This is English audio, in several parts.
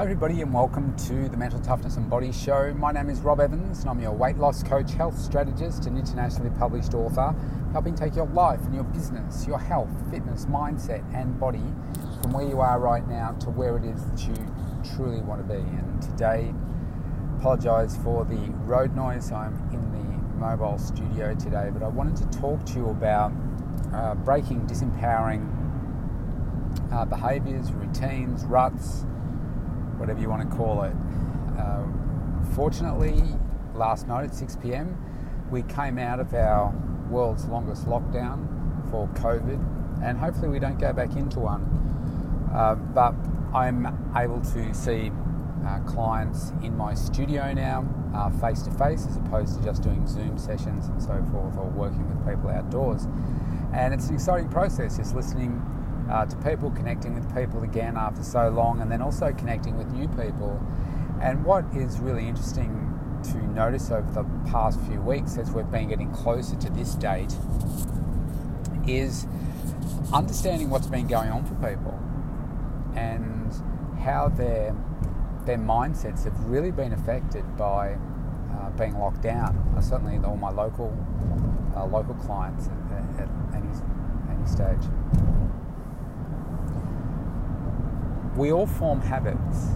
Hi, everybody, and welcome to the Mental Toughness and Body Show. My name is Rob Evans, and I'm your weight loss coach, health strategist, and internationally published author, helping take your life and your business, your health, fitness, mindset, and body from where you are right now to where it is that you truly want to be. And today, apologise for the road noise. I'm in the mobile studio today, but I wanted to talk to you about uh, breaking disempowering uh, behaviours, routines, ruts whatever you want to call it. Uh, fortunately, last night at 6 pm, we came out of our world's longest lockdown for COVID, and hopefully, we don't go back into one. Uh, but I'm able to see uh, clients in my studio now, face to face, as opposed to just doing Zoom sessions and so forth, or working with people outdoors. And it's an exciting process, just listening uh, to people, connecting with people again after so long, and then also connecting with new people. And what is really interesting to notice over the past few weeks as we've been getting closer to this date is understanding what's been going on for people and how their their mindsets have really been affected by uh, being locked down. Uh, certainly, all my local uh, local clients at, at any, any stage. We all form habits,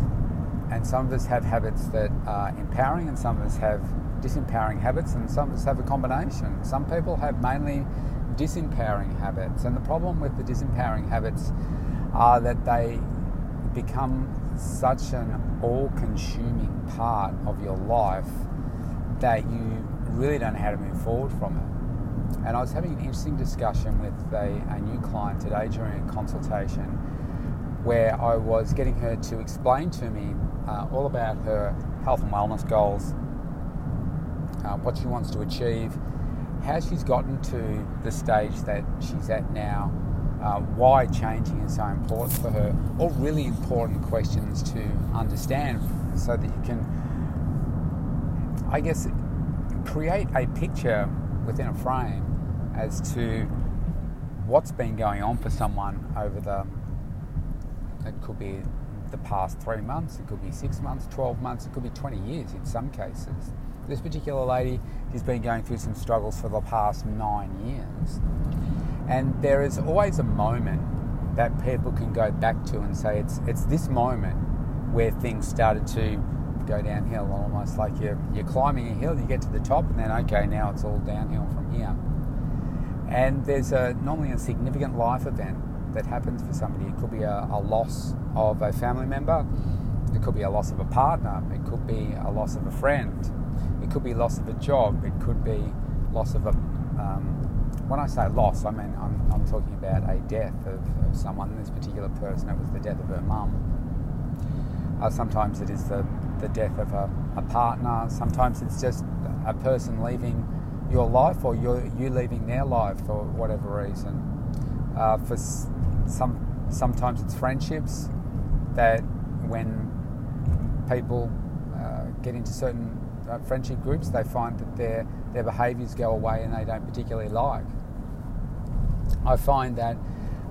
and some of us have habits that are empowering, and some of us have disempowering habits, and some of us have a combination. Some people have mainly disempowering habits, and the problem with the disempowering habits are that they become such an all consuming part of your life that you really don't know how to move forward from it. And I was having an interesting discussion with a, a new client today during a consultation where I was getting her to explain to me uh, all about her health and wellness goals, uh, what she wants to achieve, how she's gotten to the stage that she's at now, uh, why changing is so important for her, all really important questions to understand so that you can, I guess, create a picture within a frame as to what's been going on for someone over the it could be the past three months, it could be six months, 12 months, it could be 20 years in some cases. This particular lady has been going through some struggles for the past nine years. And there is always a moment that people can go back to and say it's, it's this moment where things started to go downhill, almost like you're, you're climbing a hill, you get to the top, and then okay, now it's all downhill from here. And there's a, normally a significant life event that happens for somebody. It could be a, a loss of a family member, it could be a loss of a partner, it could be a loss of a friend, it could be loss of a job, it could be loss of a. Um, when I say loss, I mean I'm, I'm talking about a death of, of someone. This particular person, it was the death of her mum. Uh, sometimes it is the, the death of a, a partner. Sometimes it's just a person leaving your life or you you leaving their life for whatever reason. Uh, for some sometimes it's friendships that when people uh, get into certain uh, friendship groups, they find that their their behaviours go away and they don't particularly like. I find that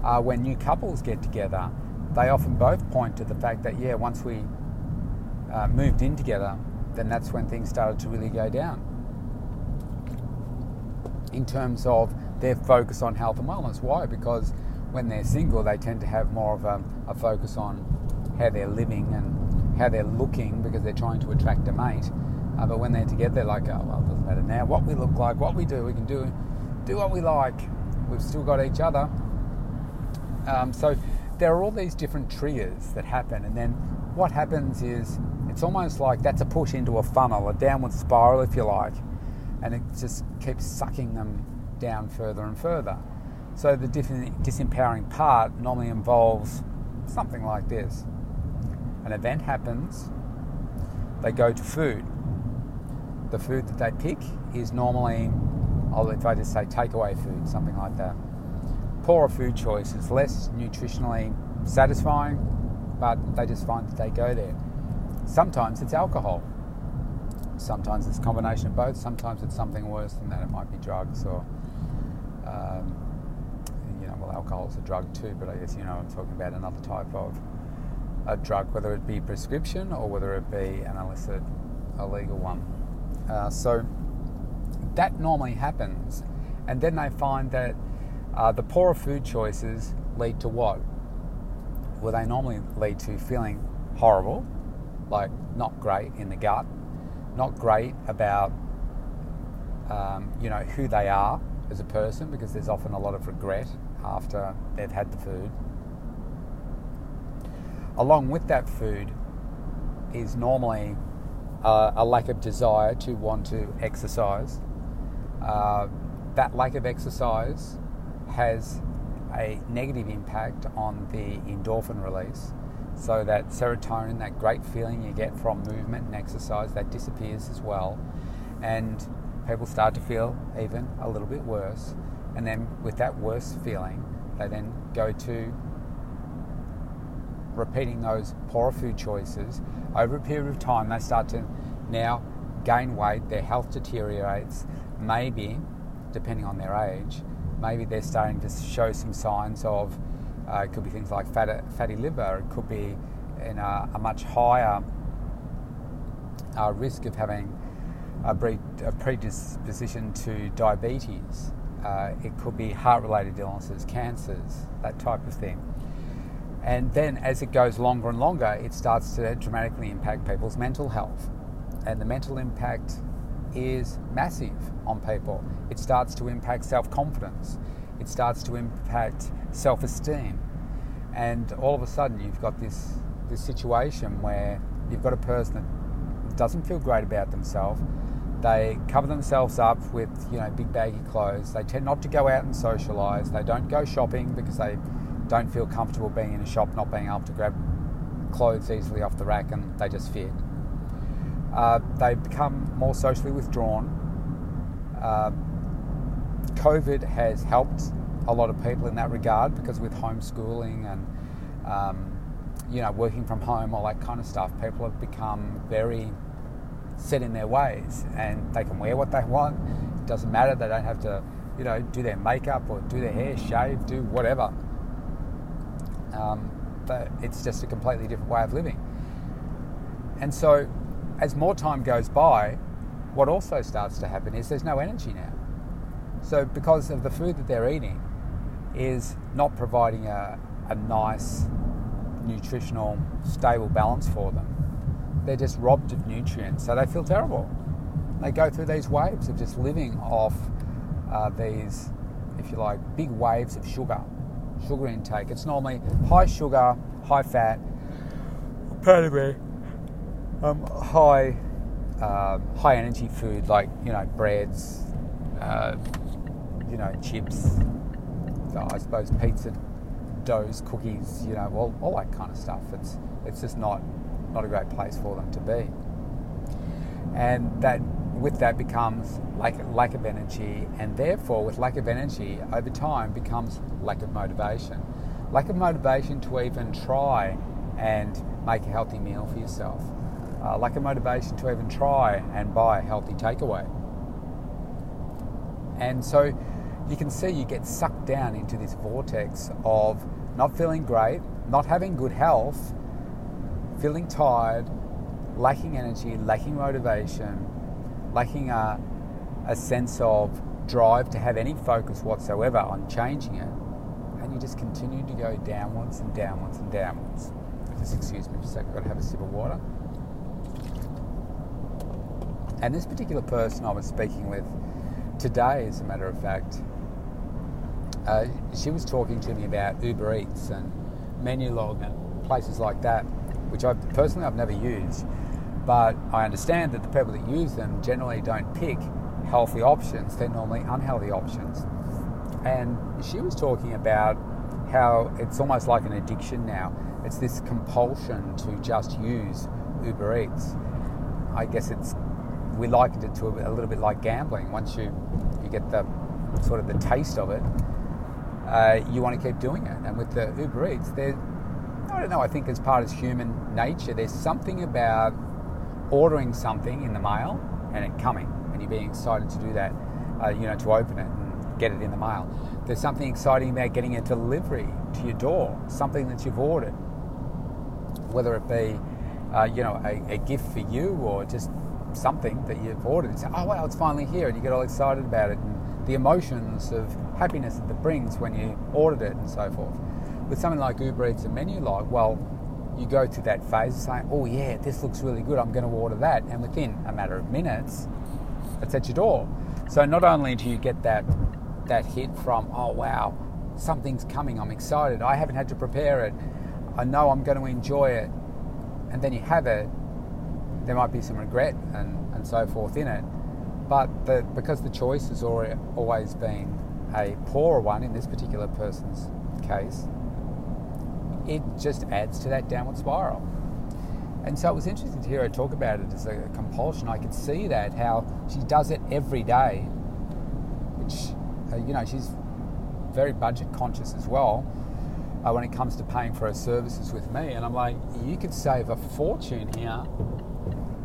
uh, when new couples get together, they often both point to the fact that yeah, once we uh, moved in together, then that's when things started to really go down. In terms of their focus on health and wellness, why? Because when they're single, they tend to have more of a, a focus on how they're living and how they're looking because they're trying to attract a mate. Uh, but when they're together, they're like, oh, well, it doesn't matter now. What we look like, what we do, we can do, do what we like. We've still got each other. Um, so there are all these different triggers that happen, and then what happens is it's almost like that's a push into a funnel, a downward spiral, if you like, and it just keeps sucking them down further and further. So the disempowering part normally involves something like this. An event happens, they go to food. The food that they pick is normally, I'll, if I just say takeaway food, something like that. Poorer food choices, less nutritionally satisfying, but they just find that they go there. Sometimes it's alcohol. Sometimes it's a combination of both. Sometimes it's something worse than that. It might be drugs or um, alcohol's a drug too, but I guess you know I'm talking about another type of a drug, whether it be prescription or whether it be an illicit, illegal one. Uh, so that normally happens, and then they find that uh, the poorer food choices lead to what? Well, they normally lead to feeling horrible, like not great in the gut, not great about um, you know who they are as a person because there's often a lot of regret after they've had the food. Along with that food is normally uh, a lack of desire to want to exercise. Uh, that lack of exercise has a negative impact on the endorphin release. So that serotonin, that great feeling you get from movement and exercise, that disappears as well. And people start to feel even a little bit worse. And then with that worse feeling, they then go to repeating those poorer food choices. Over a period of time, they start to now gain weight, their health deteriorates. Maybe, depending on their age, maybe they're starting to show some signs of uh, it could be things like fatty, fatty liver, it could be in a, a much higher uh, risk of having a predisposition to diabetes. Uh, it could be heart related illnesses, cancers, that type of thing. And then as it goes longer and longer, it starts to dramatically impact people's mental health. And the mental impact is massive on people. It starts to impact self confidence, it starts to impact self esteem. And all of a sudden, you've got this, this situation where you've got a person that doesn't feel great about themselves. They cover themselves up with you know big baggy clothes. They tend not to go out and socialise. They don't go shopping because they don't feel comfortable being in a shop, not being able to grab clothes easily off the rack, and they just fear. Uh, they become more socially withdrawn. Uh, COVID has helped a lot of people in that regard because with homeschooling and um, you know working from home, all that kind of stuff, people have become very set in their ways, and they can wear what they want. It doesn't matter. They don't have to, you know, do their makeup or do their hair, shave, do whatever. Um, but it's just a completely different way of living. And so, as more time goes by, what also starts to happen is there's no energy now. So, because of the food that they're eating, is not providing a, a nice, nutritional, stable balance for them. They're just robbed of nutrients, so they feel terrible. They go through these waves of just living off uh, these, if you like, big waves of sugar, sugar intake. It's normally high sugar, high fat, pardon me, um, high, uh, high energy food like you know breads, uh, you know chips, I suppose pizza doughs, cookies, you know, all, all that kind of stuff. It's it's just not not a great place for them to be. And that with that becomes lack, lack of energy, and therefore, with lack of energy, over time becomes lack of motivation. Lack of motivation to even try and make a healthy meal for yourself. Uh, lack of motivation to even try and buy a healthy takeaway. And so you can see you get sucked down into this vortex of not feeling great, not having good health, feeling tired, lacking energy, lacking motivation, lacking a, a sense of drive to have any focus whatsoever on changing it. And you just continue to go downwards and downwards and downwards. Just excuse me for a second, I've got to have a sip of water. And this particular person I was speaking with today, as a matter of fact, uh, she was talking to me about Uber Eats and Menulog and places like that, which I personally I've never used, but I understand that the people that use them generally don't pick healthy options; they're normally unhealthy options. And she was talking about how it's almost like an addiction now. It's this compulsion to just use Uber Eats. I guess it's we likened it to a, a little bit like gambling. Once you you get the sort of the taste of it, uh, you want to keep doing it. And with the Uber Eats, there, I don't know, I think as part of human nature, there's something about ordering something in the mail and it coming, and you being excited to do that, uh, you know, to open it and get it in the mail. There's something exciting about getting a delivery to your door, something that you've ordered. whether it be, uh, you know, a, a, gift for you or just something that you've ordered. Oh wow, it's finally here, and you get all excited about it, and the emotions of happiness that it brings when you ordered it, and so forth. With something like Uber Eats and Menulog, well, you go through that phase of saying, oh yeah, this looks really good, I'm going to order that, and within a matter of minutes, it's at your door. So not only do you get that that hit from, oh wow, something's coming, I'm excited, I haven't had to prepare it, I know I'm going to enjoy it, and then you have it, there might be some regret and, and so forth in it. But the, because the choice has always been a poorer one in this particular person's case, it just adds to that downward spiral. And so it was interesting to hear her talk about it as a compulsion. I could see that, how she does it every day, which, uh, you know, she's very budget conscious as well uh, when it comes to paying for her services with me. And I'm like, you could save a fortune here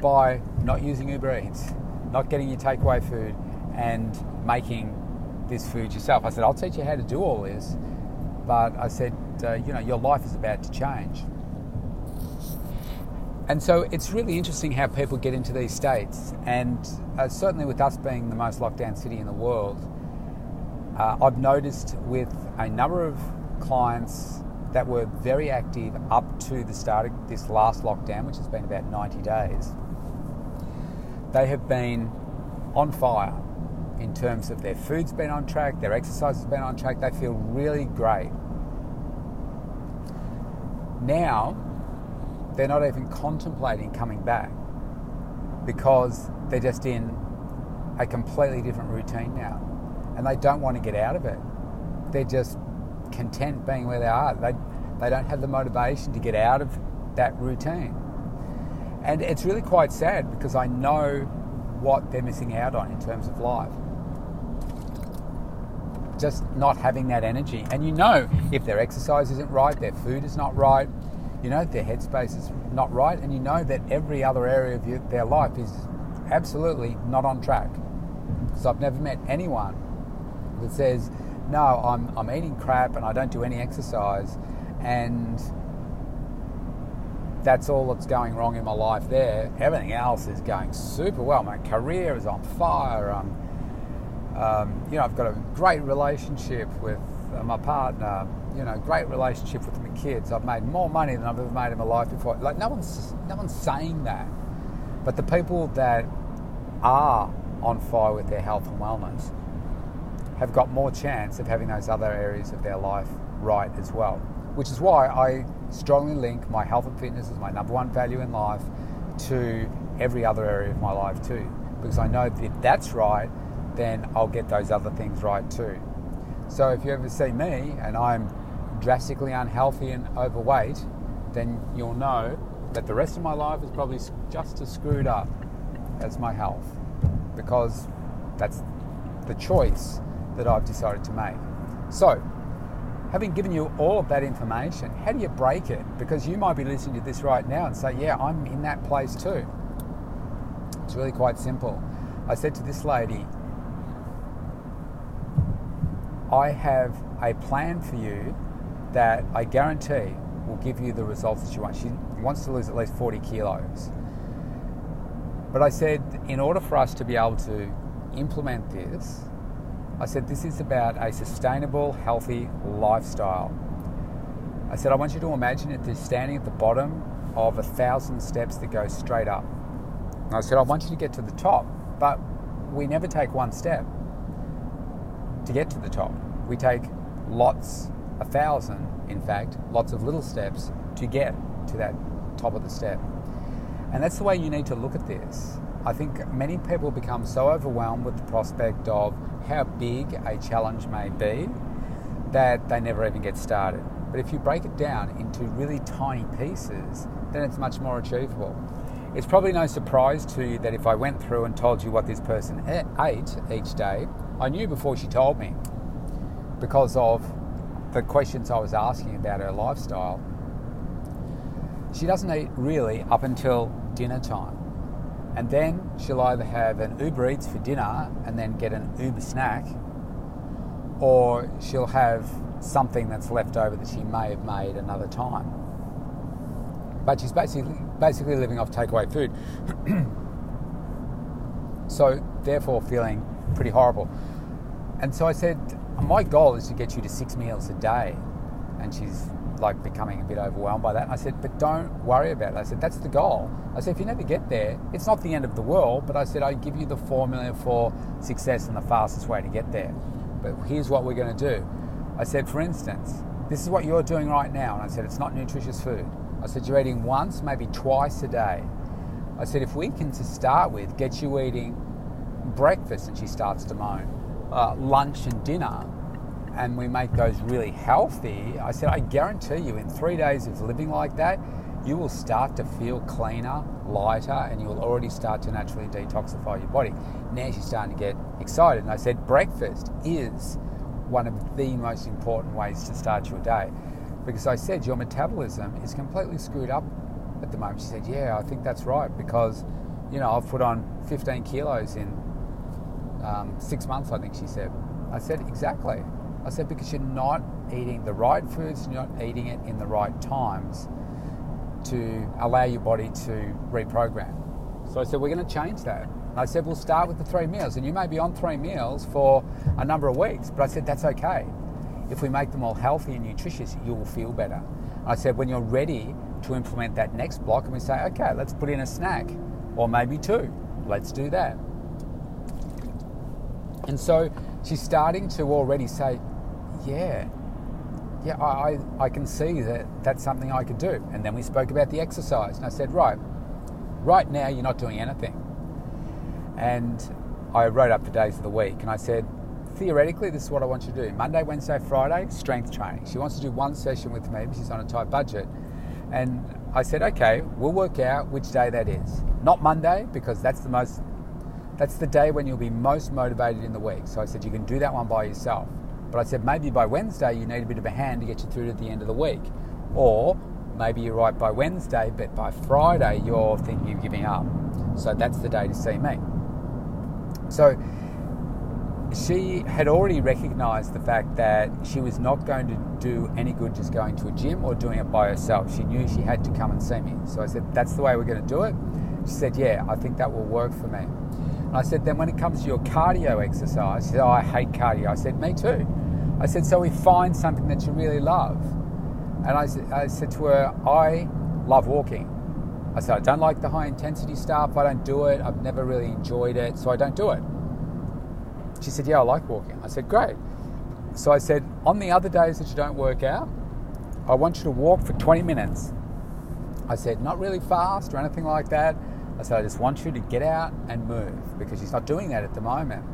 by not using Uber Eats, not getting your takeaway food, and making this food yourself. I said, I'll teach you how to do all this, but I said, uh, you know, your life is about to change. And so it's really interesting how people get into these states. And uh, certainly with us being the most locked down city in the world, uh, I've noticed with a number of clients that were very active up to the start of this last lockdown, which has been about 90 days, they have been on fire in terms of their food's been on track, their exercise has been on track, they feel really great. Now, they're not even contemplating coming back because they're just in a completely different routine now and they don't want to get out of it. They're just content being where they are. They, they don't have the motivation to get out of that routine. And it's really quite sad because I know what they're missing out on in terms of life. Just not having that energy. And you know if their exercise isn't right, their food is not right, you know, their headspace is not right, and you know that every other area of their life is absolutely not on track. So I've never met anyone that says, no, I'm, I'm eating crap and I don't do any exercise, and that's all that's going wrong in my life there. Everything else is going super well. My career is on fire. Um, um, you know, I've got a great relationship with uh, my partner. You know, great relationship with my kids. I've made more money than I've ever made in my life before. Like no one's no one's saying that, but the people that are on fire with their health and wellness have got more chance of having those other areas of their life right as well. Which is why I strongly link my health and fitness as my number one value in life to every other area of my life too. Because I know that if that's right, then I'll get those other things right too. So if you ever see me and I'm drastically unhealthy and overweight, then you'll know that the rest of my life is probably just as screwed up as my health because that's the choice that I've decided to make. So, having given you all of that information, how do you break it? Because you might be listening to this right now and say, Yeah, I'm in that place too. It's really quite simple. I said to this lady, I have a plan for you that I guarantee will give you the results that you want. She wants to lose at least 40 kilos. But I said, in order for us to be able to implement this, I said, this is about a sustainable, healthy lifestyle. I said, I want you to imagine it is standing at the bottom of a thousand steps that go straight up. And I said, I want you to get to the top, but we never take one step to get to the top. We take lots, a thousand, in fact, lots of little steps to get to that top of the step. And that's the way you need to look at this. I think many people become so overwhelmed with the prospect of how big a challenge may be that they never even get started. But if you break it down into really tiny pieces, then it's much more achievable. It's probably no surprise to you that if I went through and told you what this person ate each day, I knew before she told me because of the questions I was asking about her lifestyle. She doesn't eat really up until dinner time. And then she'll either have an Uber Eats for dinner and then get an Uber snack, or she'll have something that's left over that she may have made another time. but she's basically basically living off takeaway food. so therefore feeling pretty horrible. And so I said, my goal is to get you to six meals a day. And she's like becoming a bit overwhelmed by that. I said, but don't worry about it. I said, that's the goal. I said, if you never get there, it's not the end of the world, but I said, I give you the formula for success and the fastest way to get there. But here's what we're going to do. I said, for instance, this is what you're doing right now. And I said, it's not nutritious food. I said, you're eating once, maybe twice a day. I said, if we can to start with get you eating breakfast, and she starts to moan, uh, lunch and dinner, and we make those really healthy, I said, I guarantee you, in three days of living like that, you will start to feel cleaner, lighter, and you'll already start to naturally detoxify your body. Now she's starting to get excited. And I said, breakfast is one of the most important ways to start your day. Because I said, your metabolism is completely screwed up at the moment. She said, Yeah, I think that's right. Because, you know, I've put on 15 kilos in um, six months, I think she said. I said, Exactly. I said, Because you're not eating the right foods, you're not eating it in the right times to allow your body to reprogram. So I said, We're going to change that. I said, We'll start with the three meals. And you may be on three meals for a number of weeks, but I said, That's okay if we make them all healthy and nutritious, you will feel better. I said, when you're ready to implement that next block, and we say, okay, let's put in a snack, or maybe two, let's do that. And so she's starting to already say, yeah, yeah, I, I can see that that's something I could do. And then we spoke about the exercise, and I said, right, right now you're not doing anything. And I wrote up the days of the week, and I said, theoretically, this is what I want you to do. Monday, Wednesday, Friday, strength training. She wants to do one session with me, she's on a tight budget. And I said, okay, we'll work out which day that is. Not Monday, because that's the most that's the day when you'll be most motivated in the week. So I said you can do that one by yourself. But I said maybe by Wednesday you need a bit of a hand to get you through to the end of the week. Or maybe you're right by Wednesday, but by Friday you're thinking of giving up. So that's the day to see me. So she had already recognized the fact that she was not going to do any good just going to a gym or doing it by herself. She knew she had to come and see me. So I said, That's the way we're going to do it. She said, Yeah, I think that will work for me. And I said, Then when it comes to your cardio exercise, she said, Oh, I hate cardio. I said, Me too. I said, So we find something that you really love. And I, I said to her, I love walking. I said, I don't like the high intensity stuff. I don't do it. I've never really enjoyed it, so I don't do it. She said, Yeah, I like walking. I said, Great. So I said, On the other days that you don't work out, I want you to walk for 20 minutes. I said, Not really fast or anything like that. I said, I just want you to get out and move because she's not doing that at the moment.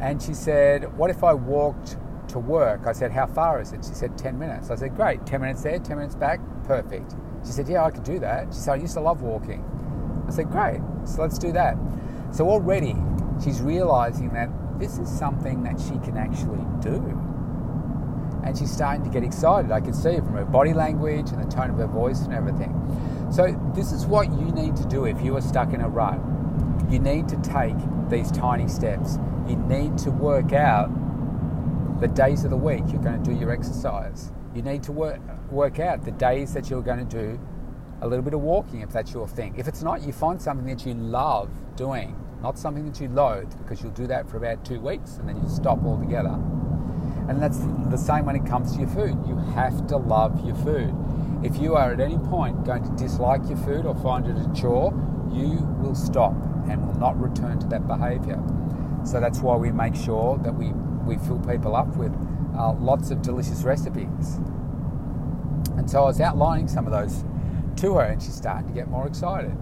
And she said, What if I walked to work? I said, How far is it? She said, 10 minutes. I said, Great, 10 minutes there, 10 minutes back, perfect. She said, Yeah, I could do that. She said, I used to love walking. I said, Great, so let's do that. So already she's realizing that this is something that she can actually do. And she's starting to get excited. I can see it from her body language and the tone of her voice and everything. So, this is what you need to do if you are stuck in a rut. You need to take these tiny steps. You need to work out the days of the week you're going to do your exercise. You need to work, work out the days that you're going to do a little bit of walking if that's your thing. If it's not, you find something that you love doing not something that you loathe because you'll do that for about two weeks and then you stop altogether. And that's the same when it comes to your food. You have to love your food. If you are at any point going to dislike your food or find it a chore, you will stop and will not return to that behavior. So that's why we make sure that we, we fill people up with uh, lots of delicious recipes. And so I was outlining some of those to her, and she's starting to get more excited.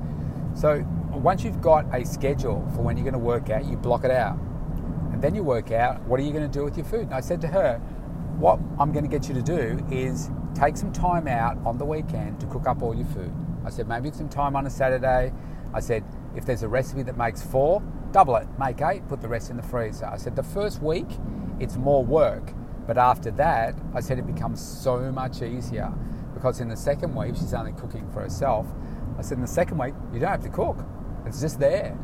So once you've got a schedule for when you're going to work out, you block it out. And then you work out what are you going to do with your food. And I said to her, what I'm going to get you to do is take some time out on the weekend to cook up all your food. I said, maybe some time on a Saturday. I said, if there's a recipe that makes four, double it, make eight, put the rest in the freezer. I said, the first week, it's more work. But after that, I said it becomes so much easier because in the second week, she's only cooking for herself. I said, in the second week, you don't have to cook. It's just there.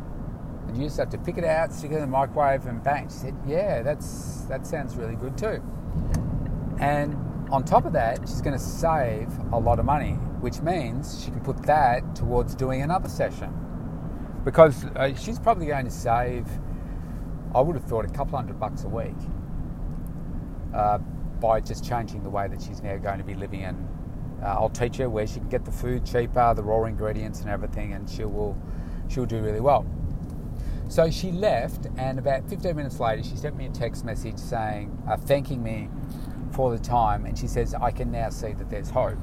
And you just have to pick it out, stick it in the microwave, and bang. She said, Yeah, that's that sounds really good too. And on top of that, she's going to save a lot of money, which means she can put that towards doing another session. Because uh, she's probably going to save, I would have thought, a couple hundred bucks a week uh, by just changing the way that she's now going to be living. And uh, I'll teach her where she can get the food cheaper, the raw ingredients, and everything, and she will she'll do really well. So she left, and about 15 minutes later, she sent me a text message saying, uh, thanking me for the time, and she says, I can now see that there's hope.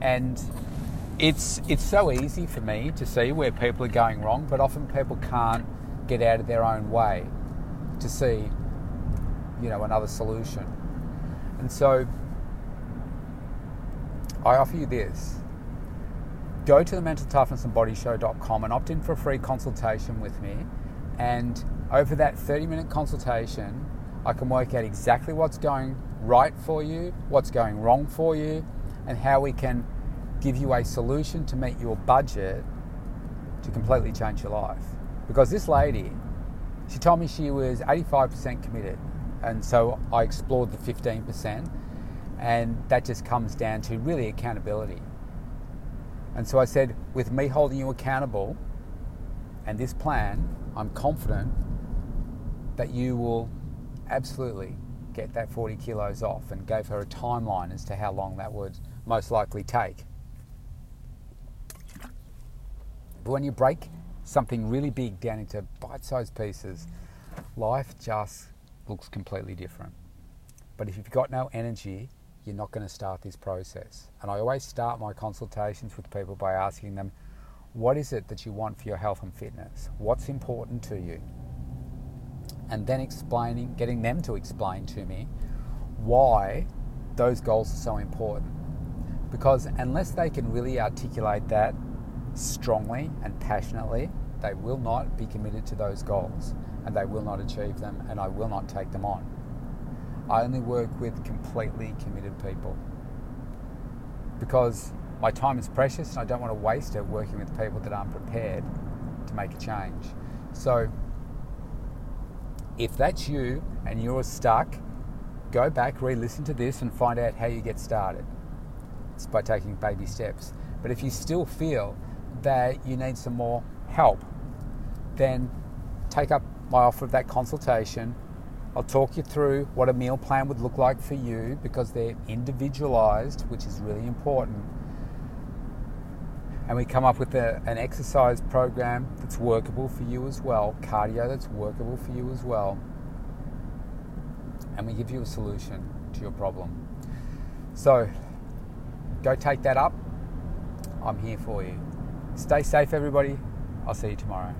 And it's, it's so easy for me to see where people are going wrong, but often people can't get out of their own way to see, you know, another solution. And so I offer you this go to the mentaltoughnessandbodyshow.com and opt in for a free consultation with me. And over that 30 minute consultation, I can work out exactly what's going right for you, what's going wrong for you, and how we can give you a solution to meet your budget to completely change your life. Because this lady, she told me she was 85% committed. And so I explored the 15%, and that just comes down to really accountability. And so I said, with me holding you accountable and this plan, I'm confident that you will absolutely get that 40 kilos off and gave her a timeline as to how long that would most likely take. But when you break something really big down into bite sized pieces, life just looks completely different. But if you've got no energy, you're not going to start this process. And I always start my consultations with people by asking them, what is it that you want for your health and fitness? What's important to you? And then explaining, getting them to explain to me why those goals are so important. Because unless they can really articulate that strongly and passionately, they will not be committed to those goals and they will not achieve them, and I will not take them on. I only work with completely committed people because my time is precious and I don't want to waste it working with people that aren't prepared to make a change. So, if that's you and you're stuck, go back, re listen to this, and find out how you get started. It's by taking baby steps. But if you still feel that you need some more help, then take up my offer of that consultation I'll talk you through what a meal plan would look like for you because they're individualized, which is really important. And we come up with a, an exercise program that's workable for you as well, cardio that's workable for you as well. And we give you a solution to your problem. So go take that up. I'm here for you. Stay safe, everybody. I'll see you tomorrow.